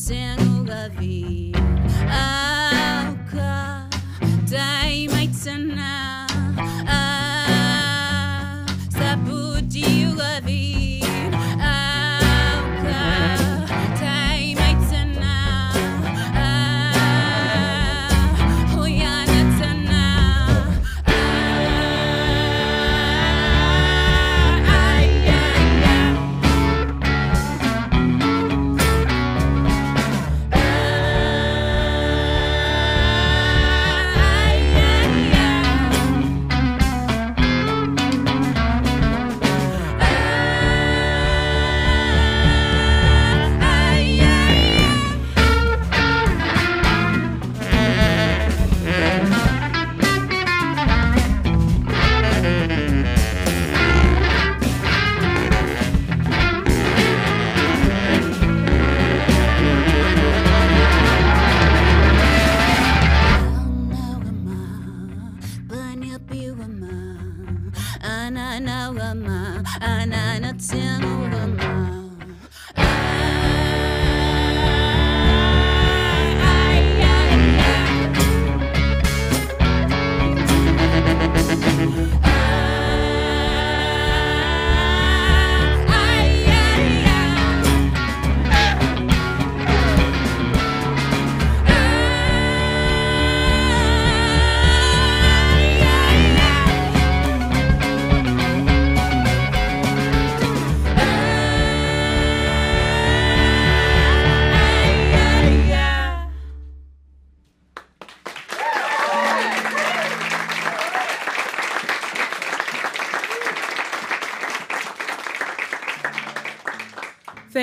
atata tsengu Ananawama, ananatsenawama. Ay,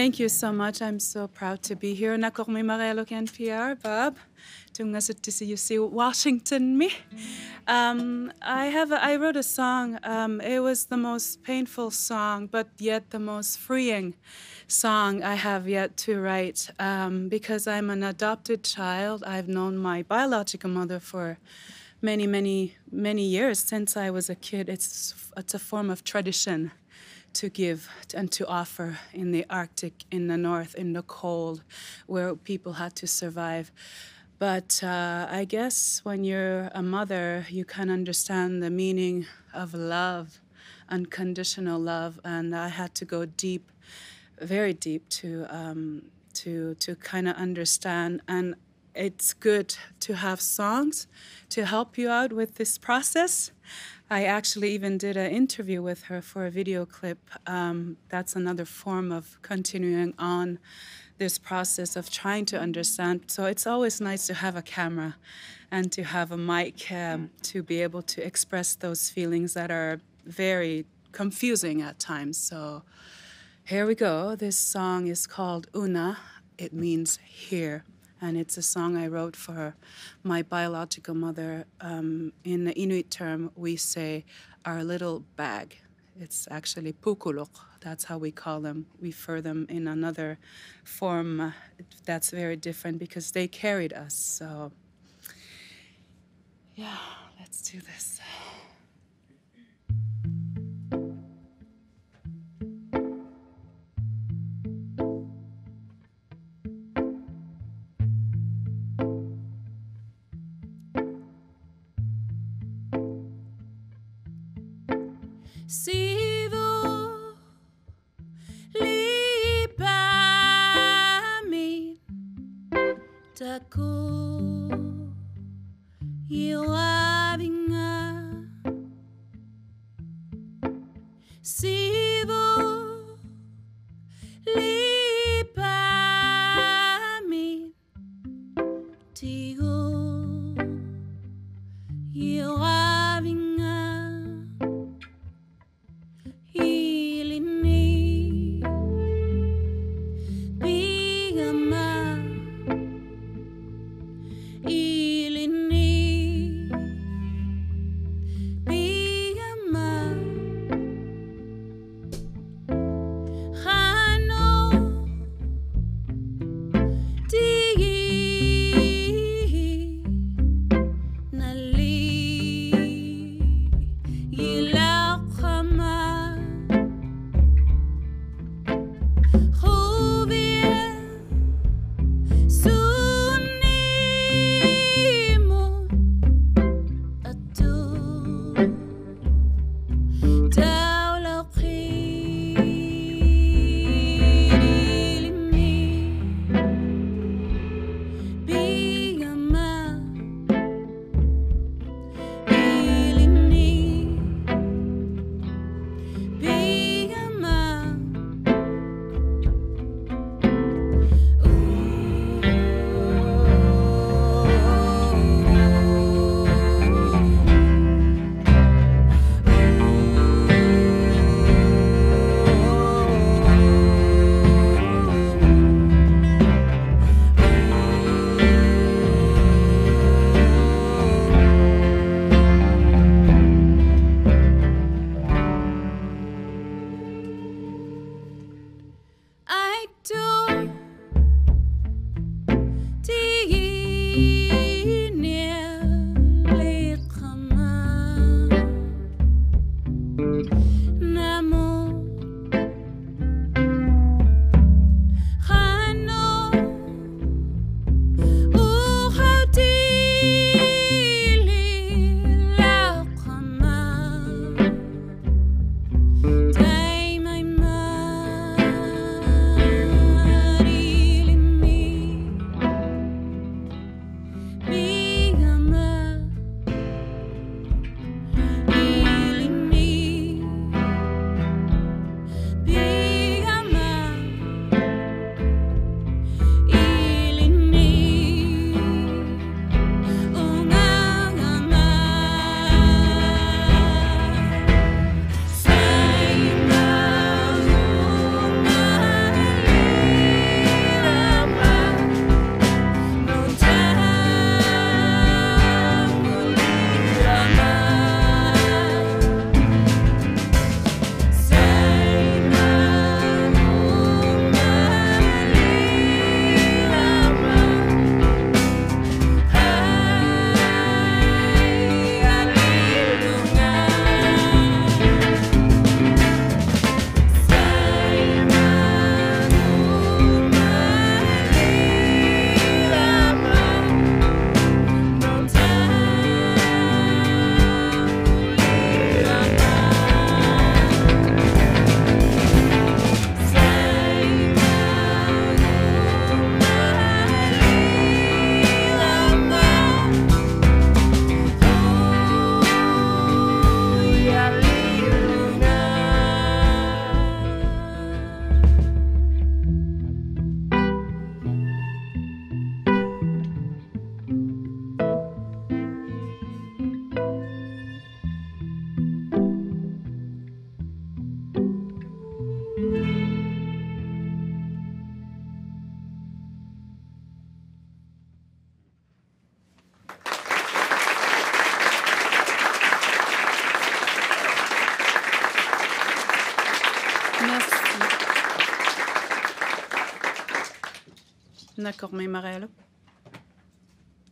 Thank you so much. I'm so proud to be here. Nakok mi marelo ken PR, Bob. Tunga UC Washington me. Um, I have a, I wrote a song. Um, it was the most painful song, but yet the most freeing song I have yet to write. Um, because I'm an adopted child. I've known my biological mother for many, many, many years since I was a kid. It's it's a form of tradition to give and to offer in the Arctic, in the north, in the cold, where people had to survive. But uh, I guess when you're a mother, you can understand the meaning of love, unconditional love, and I had to go deep, very deep to um, to to kind of understand. And it's good to have songs to help you out with this process. I actually even did an interview with her for a video clip. Um, that's another form of continuing on this process of trying to understand. So it's always nice to have a camera and to have a mic um, to be able to express those feelings that are very confusing at times. So here we go. This song is called Una. It means here. And it's a song I wrote for my biological mother. Um, in the Inuit term, we say our little bag. It's actually pukuluk. That's how we call them. We refer them in another form uh, that's very different because they carried us. So, yeah, let's do this. Sivo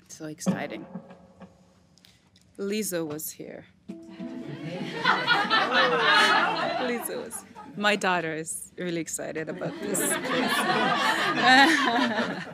So exciting. Lizzo was here. Lisa was. My daughter is really excited about this.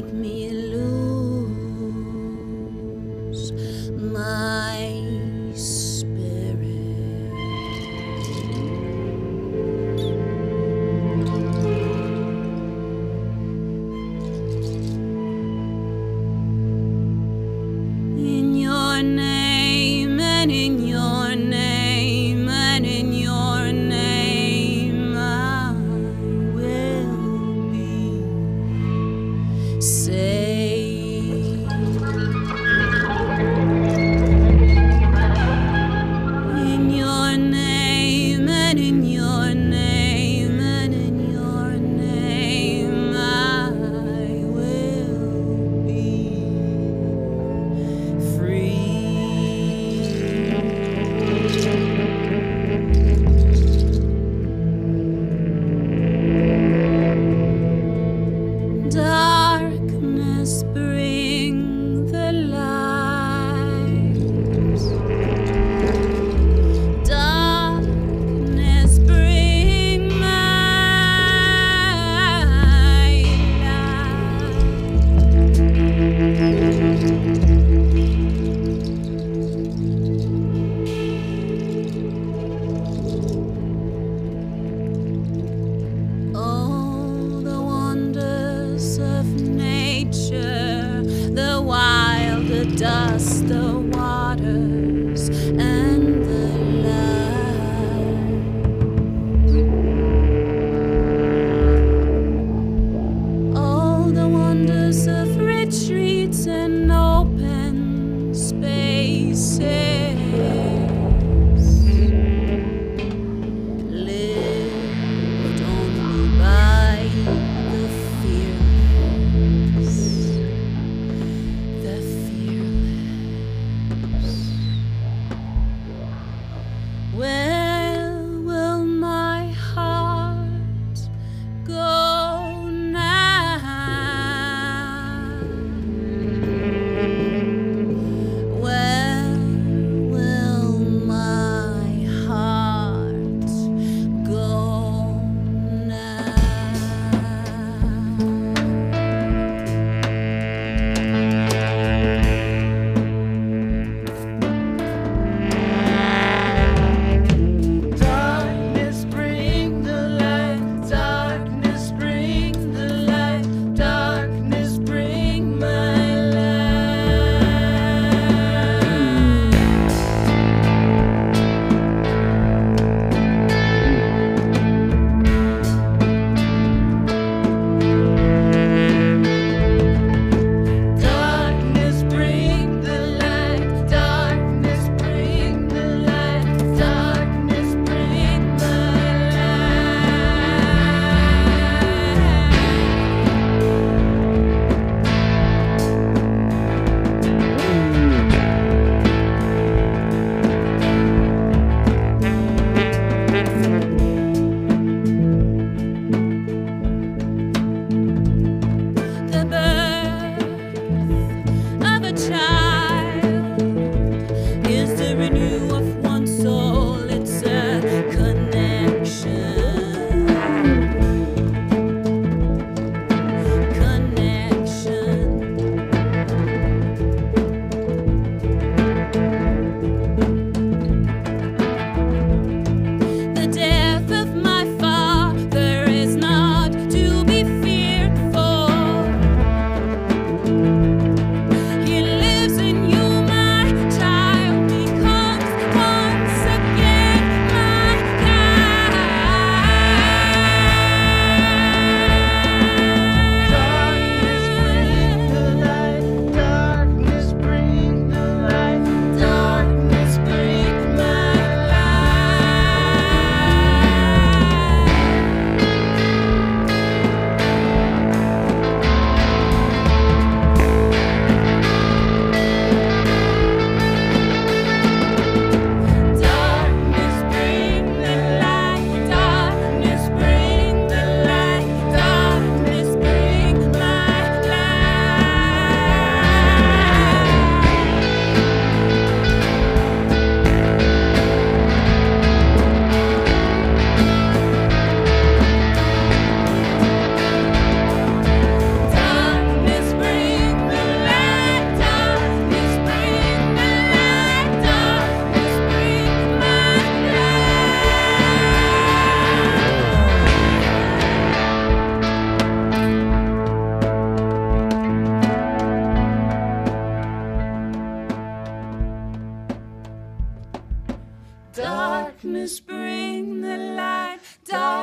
make me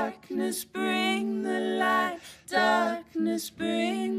darkness bring the light, darkness bring